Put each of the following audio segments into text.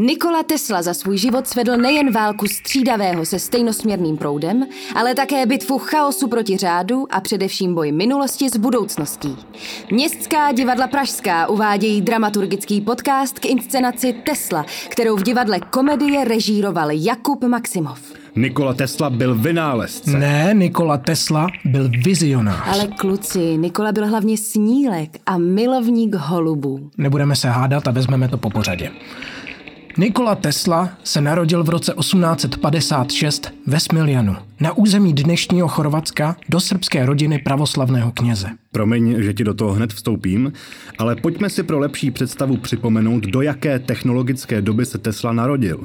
Nikola Tesla za svůj život svedl nejen válku střídavého se stejnosměrným proudem, ale také bitvu chaosu proti řádu a především boj minulosti s budoucností. Městská divadla Pražská uvádějí dramaturgický podcast k inscenaci Tesla, kterou v divadle komedie režíroval Jakub Maximov. Nikola Tesla byl vynálezce. Ne, Nikola Tesla byl vizionář. Ale kluci, Nikola byl hlavně snílek a milovník holubů. Nebudeme se hádat a vezmeme to po pořadě. Nikola Tesla se narodil v roce 1856 ve Smiljanu, na území dnešního Chorvatska, do srbské rodiny pravoslavného kněze. Promiň, že ti do toho hned vstoupím, ale pojďme si pro lepší představu připomenout, do jaké technologické doby se Tesla narodil.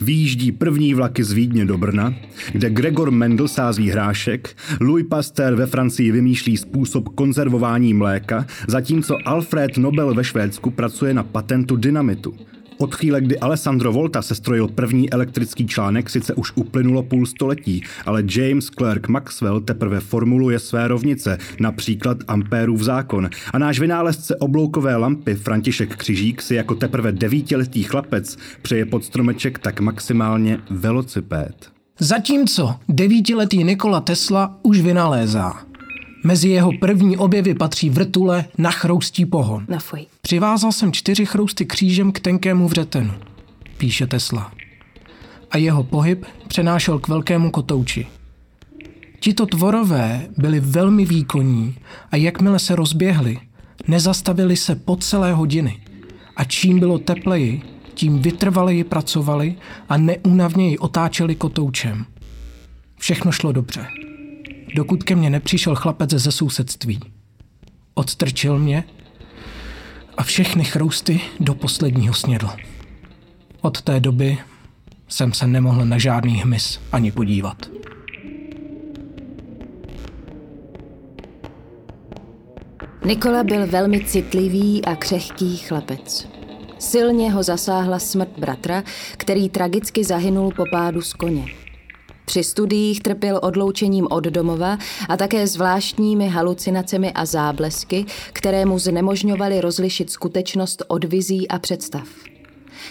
Výjíždí první vlaky z Vídně do Brna, kde Gregor Mendel sází hrášek, Louis Pasteur ve Francii vymýšlí způsob konzervování mléka, zatímco Alfred Nobel ve Švédsku pracuje na patentu dynamitu. Od chvíle, kdy Alessandro Volta sestrojil první elektrický článek, sice už uplynulo půl století, ale James Clerk Maxwell teprve formuluje své rovnice, například ampérův zákon. A náš vynálezce obloukové lampy František Křižík si jako teprve devítiletý chlapec přeje pod stromeček tak maximálně velocipéd. Zatímco devítiletý Nikola Tesla už vynalézá. Mezi jeho první objevy patří vrtule na chroustí pohon. Na fuj. Přivázal jsem čtyři chrousty křížem k tenkému vřetenu, píše Tesla. A jeho pohyb přenášel k velkému kotouči. Tito tvorové byli velmi výkonní a jakmile se rozběhli, nezastavili se po celé hodiny. A čím bylo tepleji, tím vytrvaleji pracovali a neúnavněji otáčeli kotoučem. Všechno šlo dobře dokud ke mně nepřišel chlapec ze sousedství. Odstrčil mě a všechny chrousty do posledního snědl. Od té doby jsem se nemohl na žádný hmyz ani podívat. Nikola byl velmi citlivý a křehký chlapec. Silně ho zasáhla smrt bratra, který tragicky zahynul po pádu z koně. Při studiích trpěl odloučením od domova a také zvláštními halucinacemi a záblesky, které mu znemožňovaly rozlišit skutečnost od vizí a představ.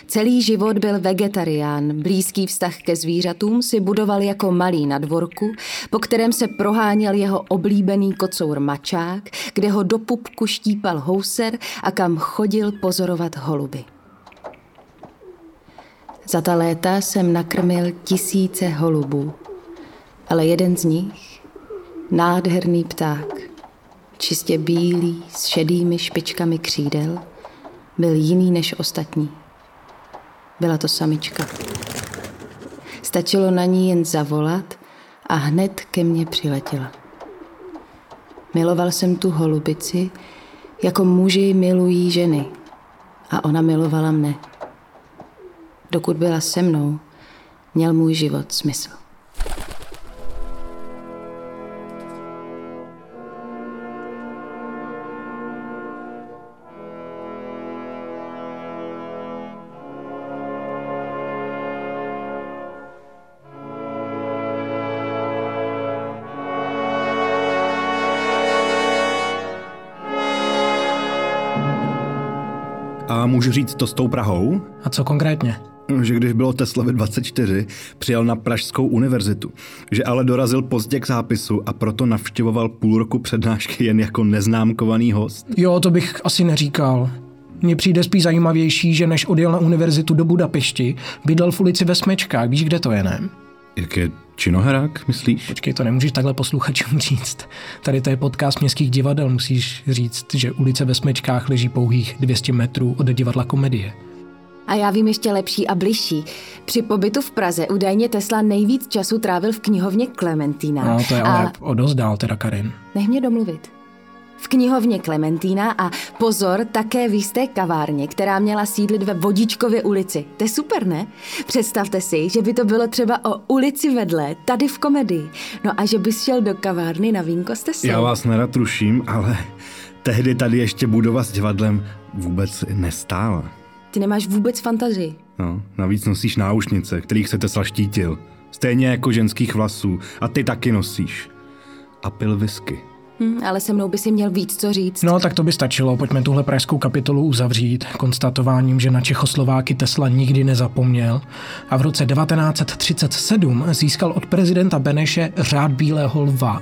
Celý život byl vegetarián, blízký vztah ke zvířatům si budoval jako malý na dvorku, po kterém se proháněl jeho oblíbený kocour mačák, kde ho do pupku štípal houser a kam chodil pozorovat holuby. Za ta léta jsem nakrmil tisíce holubů, ale jeden z nich, nádherný pták, čistě bílý s šedými špičkami křídel, byl jiný než ostatní. Byla to samička. Stačilo na ní jen zavolat a hned ke mně přiletěla. Miloval jsem tu holubici, jako muži milují ženy. A ona milovala mne. Dokud byla se mnou, měl můj život smysl. A můžu říct to s tou Prahou? A co konkrétně? Že když bylo Teslavi 24, přijel na Pražskou univerzitu, že ale dorazil pozdě k zápisu a proto navštěvoval půl roku přednášky jen jako neznámkovaný host. Jo, to bych asi neříkal. Mně přijde spíš zajímavější, že než odjel na univerzitu do Budapešti, bydlel v ulici ve Smečkách. Víš, kde to je, ne? Jak je činoherák, myslíš? Počkej, to nemůžeš takhle posluchačům říct. Tady to je podcast městských divadel, musíš říct, že ulice ve Smečkách leží pouhých 200 metrů od divadla komedie. A já vím ještě lepší a bližší. Při pobytu v Praze údajně Tesla nejvíc času trávil v knihovně Klementína. No, to je a... ale o dost dál teda, Karin. Nech mě domluvit. V knihovně Klementína a pozor také v jisté kavárně, která měla sídlit ve Vodičkově ulici. To je super, ne? Představte si, že by to bylo třeba o ulici vedle, tady v komedii. No a že bys šel do kavárny na vínko s Teslou. Já vás nerad ruším, ale tehdy tady ještě budova s divadlem vůbec nestála. Ty nemáš vůbec fantazii. No, navíc nosíš náušnice, kterých se Tesla štítil. Stejně jako ženských vlasů. A ty taky nosíš. A pil whisky. Hm, ale se mnou by si měl víc co říct. No, tak to by stačilo. Pojďme tuhle pražskou kapitolu uzavřít konstatováním, že na Čechoslováky Tesla nikdy nezapomněl a v roce 1937 získal od prezidenta Beneše řád Bílého lva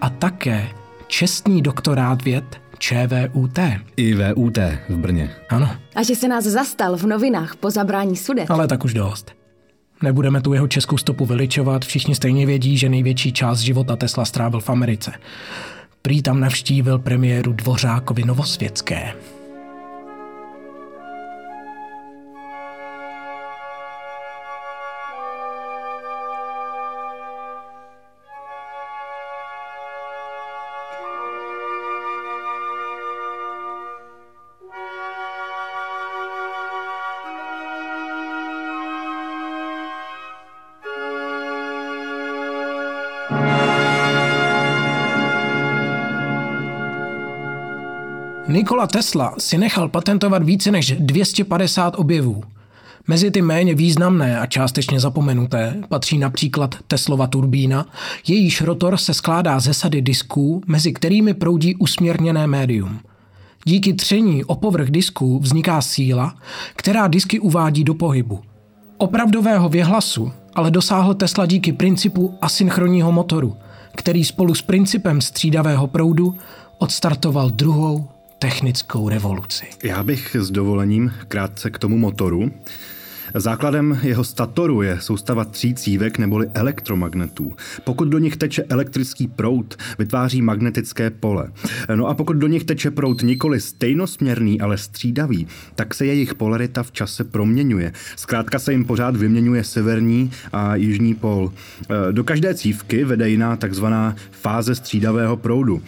a také čestný doktorát věd ČVUT. I VUT v Brně. Ano. A že se nás zastal v novinách po zabrání sudet. Ale tak už dost. Nebudeme tu jeho českou stopu veličovat, všichni stejně vědí, že největší část života Tesla strávil v Americe. Prý tam navštívil premiéru Dvořákovi Novosvětské. Nikola Tesla si nechal patentovat více než 250 objevů. Mezi ty méně významné a částečně zapomenuté patří například Teslova turbína, jejíž rotor se skládá ze sady disků, mezi kterými proudí usměrněné médium. Díky tření o povrch disků vzniká síla, která disky uvádí do pohybu. Opravdového věhlasu ale dosáhl Tesla díky principu asynchronního motoru, který spolu s principem střídavého proudu odstartoval druhou technickou revoluci. Já bych s dovolením krátce k tomu motoru. Základem jeho statoru je soustava tří cívek neboli elektromagnetů. Pokud do nich teče elektrický proud, vytváří magnetické pole. No a pokud do nich teče proud nikoli stejnosměrný, ale střídavý, tak se jejich polarita v čase proměňuje. Zkrátka se jim pořád vyměňuje severní a jižní pol. Do každé cívky vede jiná takzvaná fáze střídavého proudu.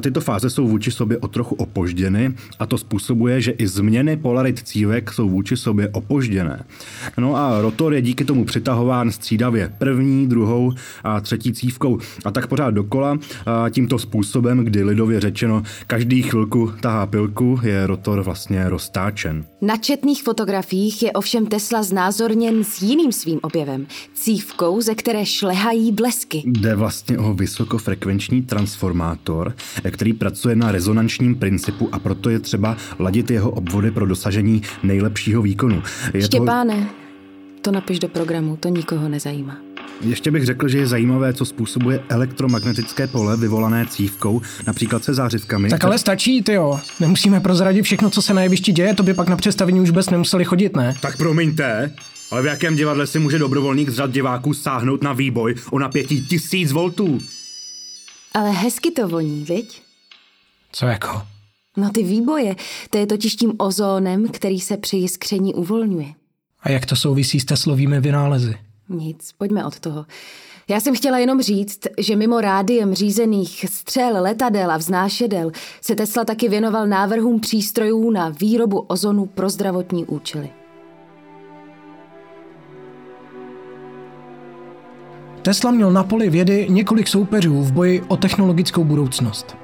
Tyto fáze jsou vůči sobě o trochu opožděny a to způsobuje, že i změny polarit cívek jsou vůči sobě opožděné. No a rotor je díky tomu přitahován střídavě první, druhou a třetí cívkou a tak pořád dokola. A tímto způsobem, kdy lidově řečeno každý chvilku tahá pilku, je rotor vlastně roztáčen. Na četných fotografiích je ovšem Tesla znázorněn s jiným svým objevem, cívkou, ze které šlehají blesky. Jde vlastně o vysokofrekvenční transformátor, který pracuje na rezonančním principu a proto je třeba ladit jeho obvody pro dosažení nejlepšího výkonu. Je Štěpán, ne, to napiš do programu, to nikoho nezajímá. Ještě bych řekl, že je zajímavé, co způsobuje elektromagnetické pole vyvolané cívkou, například se zářivkami. Tak ale stačí, ty jo. Nemusíme prozradit všechno, co se na jevišti děje, to by pak na představení už bez nemuseli chodit, ne? Tak promiňte, ale v jakém divadle si může dobrovolník z řad diváků sáhnout na výboj o napětí tisíc voltů? Ale hezky to voní, viď? Co jako? No ty výboje, to je totiž tím ozónem, který se při jiskření uvolňuje. A jak to souvisí s Teslovými vynálezy? Nic, pojďme od toho. Já jsem chtěla jenom říct, že mimo rádiem řízených střel, letadel a vznášedel se Tesla taky věnoval návrhům přístrojů na výrobu ozonu pro zdravotní účely. Tesla měl na poli vědy několik soupeřů v boji o technologickou budoucnost.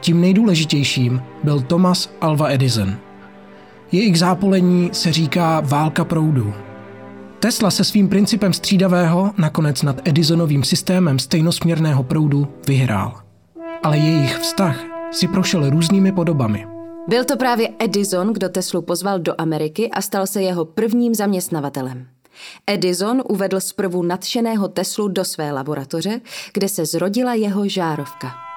Tím nejdůležitějším byl Thomas Alva Edison – jejich zápolení se říká válka proudů. Tesla se svým principem střídavého nakonec nad Edisonovým systémem stejnosměrného proudu vyhrál. Ale jejich vztah si prošel různými podobami. Byl to právě Edison, kdo Teslu pozval do Ameriky a stal se jeho prvním zaměstnavatelem. Edison uvedl zprvu nadšeného Teslu do své laboratoře, kde se zrodila jeho žárovka.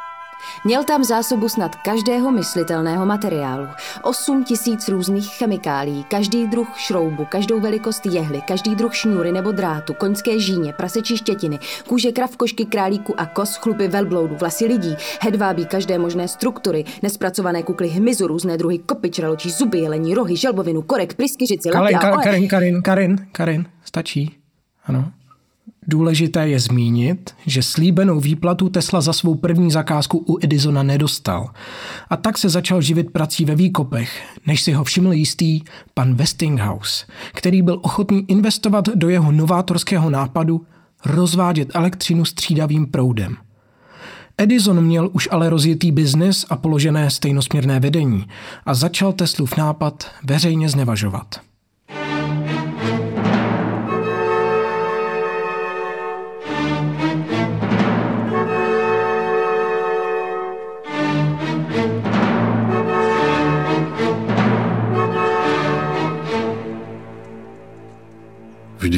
Měl tam zásobu snad každého myslitelného materiálu. 8 tisíc různých chemikálí, každý druh šroubu, každou velikost jehly, každý druh šňůry nebo drátu, koňské žíně, prasečí štětiny, kůže krav, košky, králíku a kos, chlupy velbloudu, vlasy lidí, hedvábí každé možné struktury, nespracované kukly hmyzu, různé druhy kopič, raločí zuby, jelení, rohy, želbovinu, korek, pryskyřici, Karin, Karin, Karin, Karin, Karin, stačí. Ano. Důležité je zmínit, že slíbenou výplatu Tesla za svou první zakázku u Edisona nedostal. A tak se začal živit prací ve výkopech, než si ho všiml jistý pan Westinghouse, který byl ochotný investovat do jeho novátorského nápadu rozvádět elektřinu střídavým proudem. Edison měl už ale rozjetý biznis a položené stejnosměrné vedení a začal Teslův nápad veřejně znevažovat.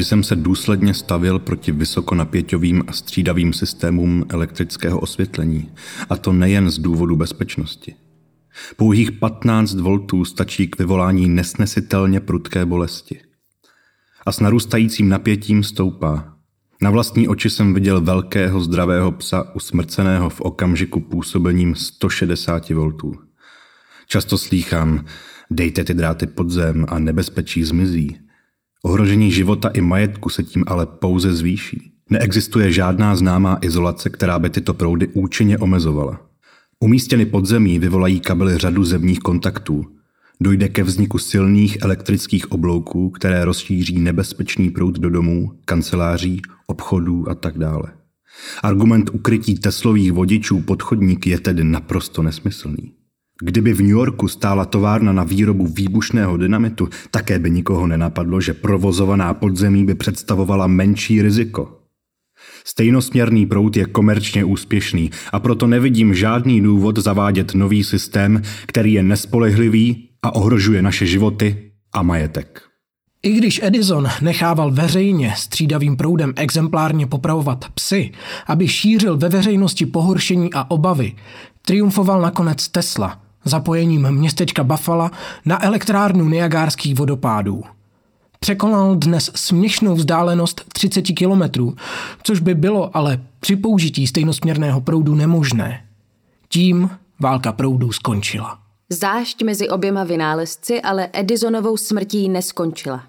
Jsem se důsledně stavil proti vysokonapěťovým a střídavým systémům elektrického osvětlení, a to nejen z důvodu bezpečnosti. Pouhých 15 voltů stačí k vyvolání nesnesitelně prudké bolesti. A s narůstajícím napětím stoupá. Na vlastní oči jsem viděl velkého zdravého psa usmrceného v okamžiku působením 160 voltů. Často slýchám, dejte ty dráty pod zem a nebezpečí zmizí. Ohrožení života i majetku se tím ale pouze zvýší. Neexistuje žádná známá izolace, která by tyto proudy účinně omezovala. Umístěny podzemí vyvolají kabely řadu zemních kontaktů. Dojde ke vzniku silných elektrických oblouků, které rozšíří nebezpečný proud do domů, kanceláří, obchodů a tak dále. Argument ukrytí Teslových vodičů pod chodník je tedy naprosto nesmyslný. Kdyby v New Yorku stála továrna na výrobu výbušného dynamitu, také by nikoho nenapadlo, že provozovaná podzemí by představovala menší riziko. Stejnosměrný proud je komerčně úspěšný a proto nevidím žádný důvod zavádět nový systém, který je nespolehlivý a ohrožuje naše životy a majetek. I když Edison nechával veřejně střídavým proudem exemplárně popravovat psy, aby šířil ve veřejnosti pohoršení a obavy, triumfoval nakonec Tesla zapojením městečka Buffalo na elektrárnu Niagárských vodopádů – Překonal dnes směšnou vzdálenost 30 kilometrů, což by bylo ale při použití stejnosměrného proudu nemožné. Tím válka proudů skončila. Zášť mezi oběma vynálezci ale Edisonovou smrtí neskončila.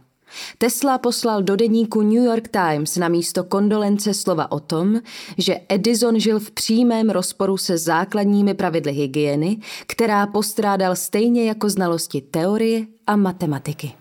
Tesla poslal do deníku New York Times na místo kondolence slova o tom, že Edison žil v přímém rozporu se základními pravidly hygieny, která postrádal stejně jako znalosti teorie a matematiky.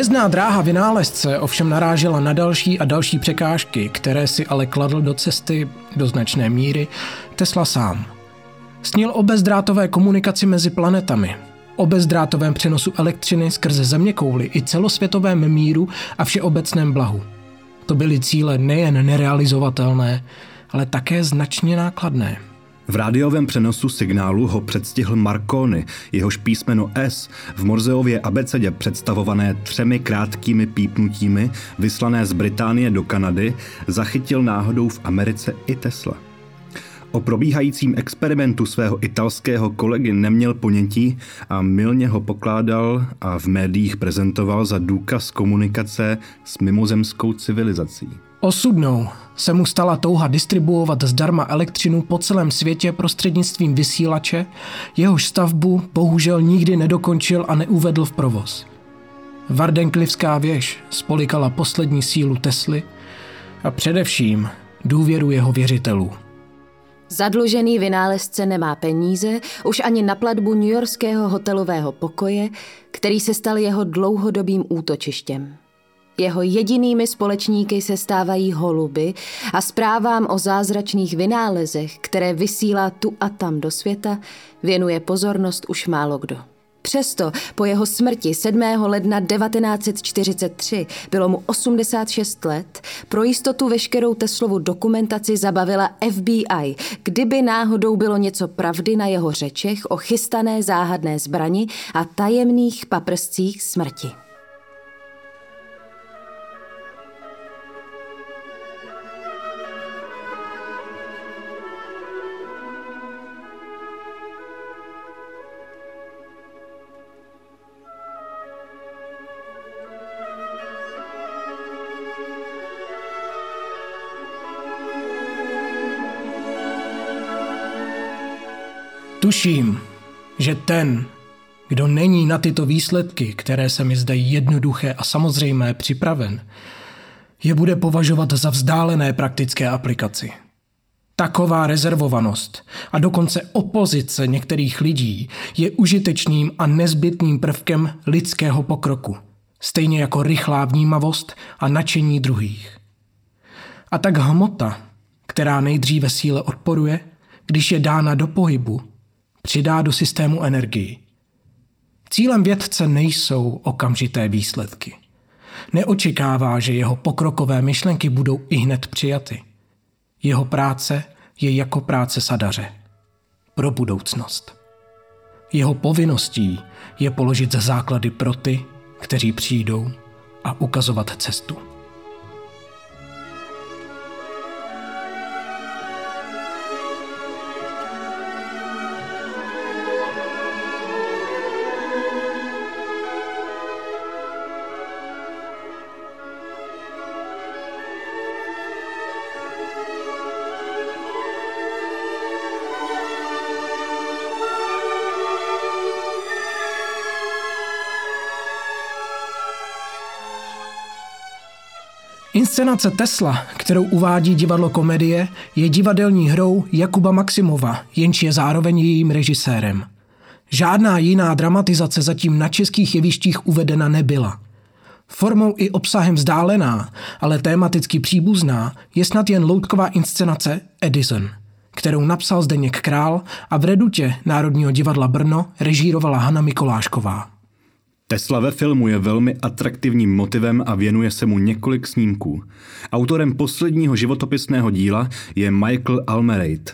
Hvězdná dráha vynálezce ovšem narážela na další a další překážky, které si ale kladl do cesty do značné míry Tesla sám. Snil o bezdrátové komunikaci mezi planetami, o bezdrátovém přenosu elektřiny skrze zeměkouly i celosvětovém míru a všeobecném blahu. To byly cíle nejen nerealizovatelné, ale také značně nákladné. V rádiovém přenosu signálu ho předstihl Marconi, jehož písmeno S v Morzeově abecedě představované třemi krátkými pípnutími, vyslané z Británie do Kanady, zachytil náhodou v Americe i Tesla. O probíhajícím experimentu svého italského kolegy neměl ponětí a milně ho pokládal a v médiích prezentoval za důkaz komunikace s mimozemskou civilizací. Osudnou se mu stala touha distribuovat zdarma elektřinu po celém světě prostřednictvím vysílače, jehož stavbu bohužel nikdy nedokončil a neuvedl v provoz. Vardenklivská věž spolikala poslední sílu Tesly a především důvěru jeho věřitelů. Zadlužený vynálezce nemá peníze už ani na platbu newyorského hotelového pokoje, který se stal jeho dlouhodobým útočištěm. Jeho jedinými společníky se stávají holuby a zprávám o zázračných vynálezech, které vysílá tu a tam do světa, věnuje pozornost už málo kdo. Přesto po jeho smrti 7. ledna 1943 bylo mu 86 let, pro jistotu veškerou Teslovu dokumentaci zabavila FBI, kdyby náhodou bylo něco pravdy na jeho řečech o chystané záhadné zbrani a tajemných paprscích smrti. Tuším, že ten, kdo není na tyto výsledky, které se mi zdají jednoduché a samozřejmé, připraven, je bude považovat za vzdálené praktické aplikaci. Taková rezervovanost a dokonce opozice některých lidí je užitečným a nezbytným prvkem lidského pokroku, stejně jako rychlá vnímavost a nadšení druhých. A tak hmota, která nejdříve síle odporuje, když je dána do pohybu, přidá do systému energii. Cílem vědce nejsou okamžité výsledky. Neočekává, že jeho pokrokové myšlenky budou i hned přijaty. Jeho práce je jako práce sadaře. Pro budoucnost. Jeho povinností je položit za základy pro ty, kteří přijdou a ukazovat cestu. Inscenace Tesla, kterou uvádí divadlo komedie, je divadelní hrou Jakuba Maximova, jenž je zároveň jejím režisérem. Žádná jiná dramatizace zatím na českých jevištích uvedena nebyla. Formou i obsahem vzdálená, ale tematicky příbuzná, je snad jen loutková inscenace Edison, kterou napsal Zdeněk Král a v redutě Národního divadla Brno režírovala Hanna Mikolášková. Tesla ve filmu je velmi atraktivním motivem a věnuje se mu několik snímků. Autorem posledního životopisného díla je Michael Almerate.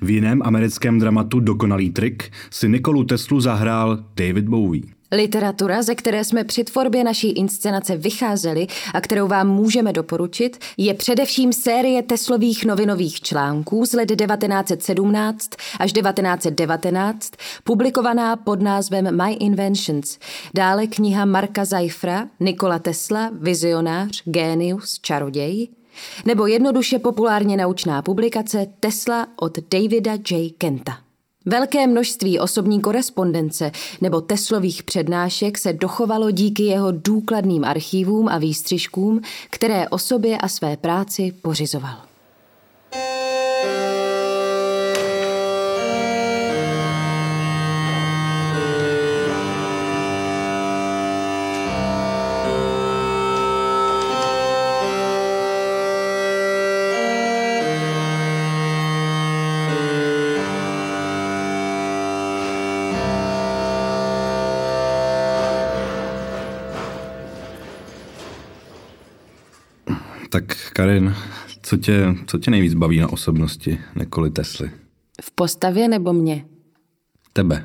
V jiném americkém dramatu Dokonalý trik si Nikolu Teslu zahrál David Bowie. Literatura, ze které jsme při tvorbě naší inscenace vycházeli a kterou vám můžeme doporučit, je především série Teslových novinových článků z let 1917 až 1919, publikovaná pod názvem My Inventions. Dále kniha Marka Zajfra, Nikola Tesla, vizionář, génius, čaroděj, nebo jednoduše populárně naučná publikace Tesla od Davida J. Kenta. Velké množství osobní korespondence nebo Teslových přednášek se dochovalo díky jeho důkladným archívům a výstřižkům, které o sobě a své práci pořizoval. Karin, co tě, co tě nejvíc baví na osobnosti Nikoli Tesly? V postavě nebo mě? Tebe.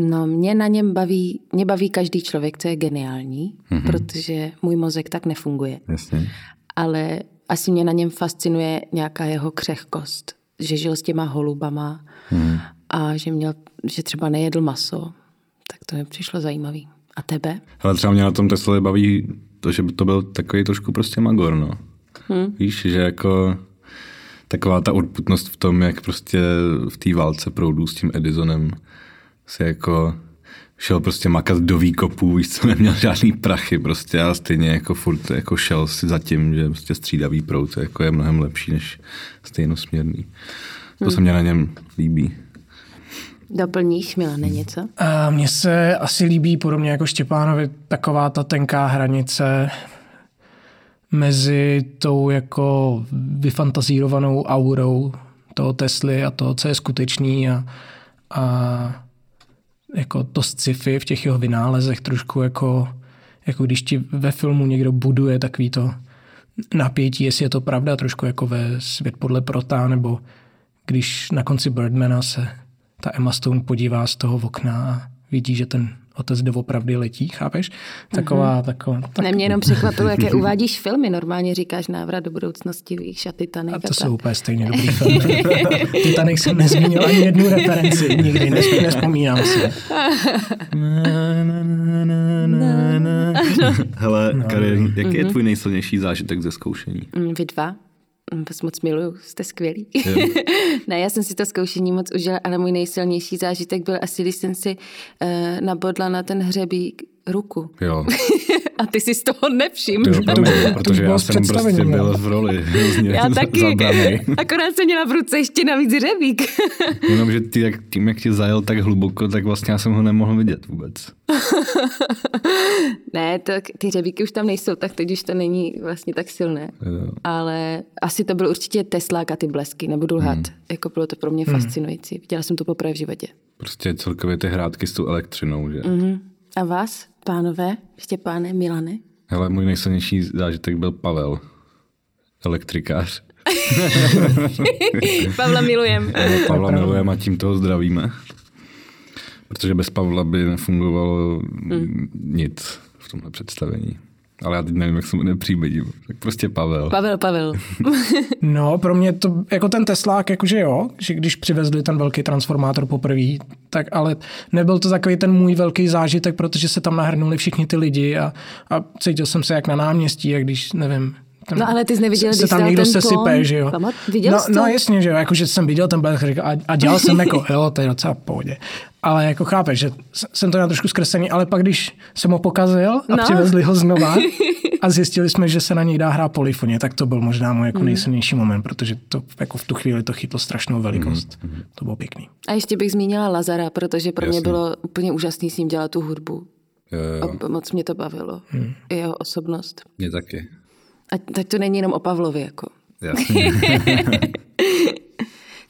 No, mě na něm baví, mě baví každý člověk, co je geniální, mm-hmm. protože můj mozek tak nefunguje. Jasně. Ale asi mě na něm fascinuje nějaká jeho křehkost, že žil s těma holubama mm. a že, měl, že třeba nejedl maso, tak to mi přišlo zajímavý. A tebe? Ale třeba mě na tom Tesla baví to, že by to byl takový trošku prostě magor, no. Hmm. Víš, že jako taková ta odputnost v tom, jak prostě v té válce proudů s tím Edisonem si jako šel prostě makat do výkopů, víš co, neměl žádný prachy prostě a stejně jako furt jako šel si za tím, že prostě střídavý proud jako je mnohem lepší než stejnosměrný. To hmm. se mě na něm líbí. Doplníš, Milane, něco? Mně se asi líbí podobně jako Štěpánovi taková ta tenká hranice mezi tou jako vyfantazírovanou aurou toho Tesly a toho, co je skutečný a, a jako to sci-fi v těch jeho vynálezech trošku jako, jako když ti ve filmu někdo buduje takový to napětí, jestli je to pravda, trošku jako ve Svět podle Prota, nebo když na konci Birdmana se ta Emma Stone podívá z toho okna a vidí, že ten otec doopravdy letí, chápeš? Taková, mm-hmm. taková. Tak... Ne, mě jenom překvapilo, jaké uvádíš filmy. Normálně říkáš návrat do budoucnosti, víš, a Titanic. A to a jsou úplně stejně dobrý filmy. Titanic jsem nezmínil ani jednu referenci, nikdy nespomínám si. Hele, no. Karin, jaký je mhm. tvůj nejsilnější zážitek ze zkoušení? Mm, vy dva. Mm, vás moc miluju, jste skvělí. ne, já jsem si to zkoušení moc užila, ale můj nejsilnější zážitek byl asi, když jsem si uh, nabodla na ten hřebík ruku. Jo. A ty si z toho nevšim. Jo, to- promiň, to protože já jsem prostě představení, byl v roli hrozně Já taky. zabraný. Akorát jsem měla v ruce ještě navíc řebík. Jenomže ty, jak, tím, jak tě zajel tak hluboko, tak vlastně já jsem ho nemohl vidět vůbec. ne, tak ty řebíky už tam nejsou, tak teď už to není vlastně tak silné. Jo. Ale asi to byl určitě Teslák a ty blesky, nebudu lhat. Jako bylo to pro mě fascinující. Viděla jsem to poprvé v životě. Prostě celkově ty hrátky s tou elektřinou, že? Mhm. A vás, pánové, Štěpáne, Milane? Hele, můj nejsilnější zážitek byl Pavel, elektrikář. Pavla milujem. Pavla milujeme a tím toho zdravíme. Protože bez Pavla by nefungovalo nic v tomhle představení. Ale já teď nevím, jak se jmenuje příběh. Tak prostě Pavel. Pavel, Pavel. No, pro mě to, jako ten Teslák, jakože jo, že když přivezli ten velký transformátor poprvé, tak ale nebyl to takový ten můj velký zážitek, protože se tam nahrnuli všichni ty lidi a, a cítil jsem se jak na náměstí, jak když, nevím, ten, No ale ty jsi neviděl, se když tam někdo ten se sype, že jo. Pamat, viděl no, jsi to? no jasně, že jo, jakože jsem viděl ten blesk a, a dělal jsem jako, jo, to je docela v pohodě. Ale jako chápeš, že jsem to měl trošku zkreslený, ale pak když jsem ho pokazil a No. přivezli ho znova a zjistili jsme, že se na něj dá hrát polifonie, tak to byl možná můj jako nejsilnější moment, protože to jako v tu chvíli to chytlo strašnou velikost. Mm, To bylo pěkný. A ještě bych zmínila Lazara, protože pro mě Jasně. bylo úplně úžasný s ním dělat tu hudbu. Jo, jo, A moc mě to bavilo. Hmm. I jeho osobnost. mě taky. A teď to není jenom o Pavlovi. Jako. Jasně.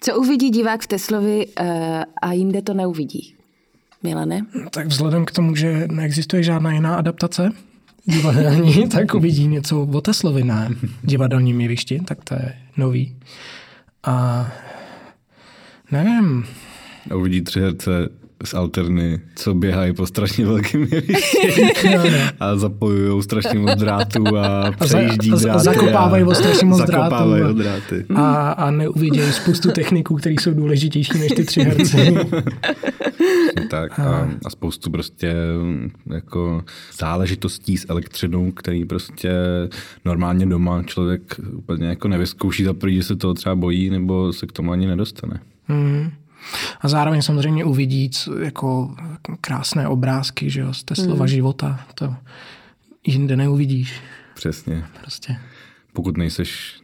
Co uvidí divák v Teslovi uh, a jinde to neuvidí? Milane? Tak vzhledem k tomu, že neexistuje žádná jiná adaptace divadelní, tak uvidí něco o Teslovi na divadelním jevišti, tak to je nový. A nevím, A uvidí tři herce z alterny, co běhají po strašně velkým jevišti a zapojují strašně moc drátů a přejíždí a za- dráty. zakopávají o strašně moc drátů a- dráty. a, a neuvidějí spoustu techniků, které jsou důležitější než ty tři herci. Tak a, a spoustu prostě mm, jako záležitostí s elektřinou, který prostě normálně doma člověk úplně jako nevyzkouší za první, že se toho třeba bojí, nebo se k tomu ani nedostane. Hmm. A zároveň samozřejmě uvidí jako krásné obrázky že jo, z Teslova života. To jinde neuvidíš. Přesně. Prostě. Pokud nejseš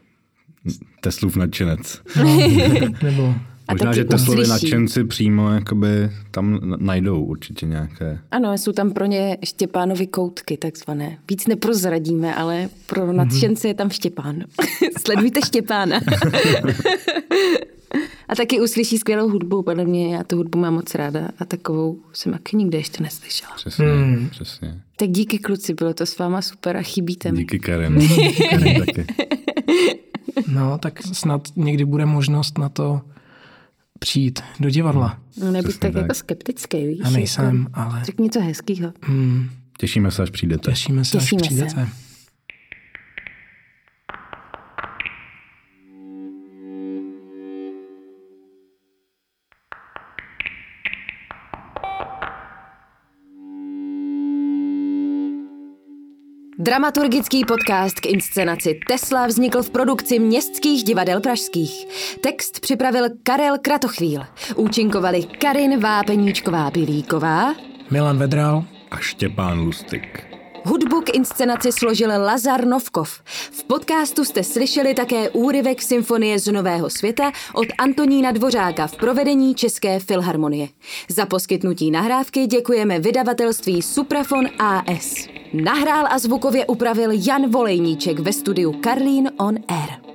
Teslův nadšenec. No, nebo A Možná, že Teslovi uslyší. nadšenci přímo jakoby tam najdou určitě nějaké. Ano, jsou tam pro ně Štěpánovi koutky takzvané. Víc neprozradíme, ale pro nadšence je tam Štěpán. Sledujte Štěpána. A taky uslyší skvělou hudbu, podle mě já tu hudbu mám moc ráda a takovou jsem taky nikdy ještě neslyšela. Přesně, Hmm. přesně. Tak díky kluci, bylo to s váma super a chybíte mi. Díky Karen. Karen taky. No, tak snad někdy bude možnost na to přijít do divadla. No, nebuď tak, tak. jako skeptický, víš? Já nejsem, Jako, ale řekni něco hezkýho. hmm, Těšíme se, až přijdete. těšíme se, Těšíme až se. Dramaturgický podcast k inscenaci Tesla vznikl v produkci městských divadel pražských. Text připravil Karel Kratochvíl. Účinkovali Karin Vápeníčková Pilíková. Milan Vedral, A Štěpán Lustig. Hudbu k inscenaci složil Lazar Novkov. V podcastu jste slyšeli také úryvek Symfonie z Nového světa od Antonína Dvořáka v provedení České filharmonie. Za poskytnutí nahrávky děkujeme vydavatelství Suprafon AS. Nahrál a zvukově upravil Jan Volejníček ve studiu Karlín on Air.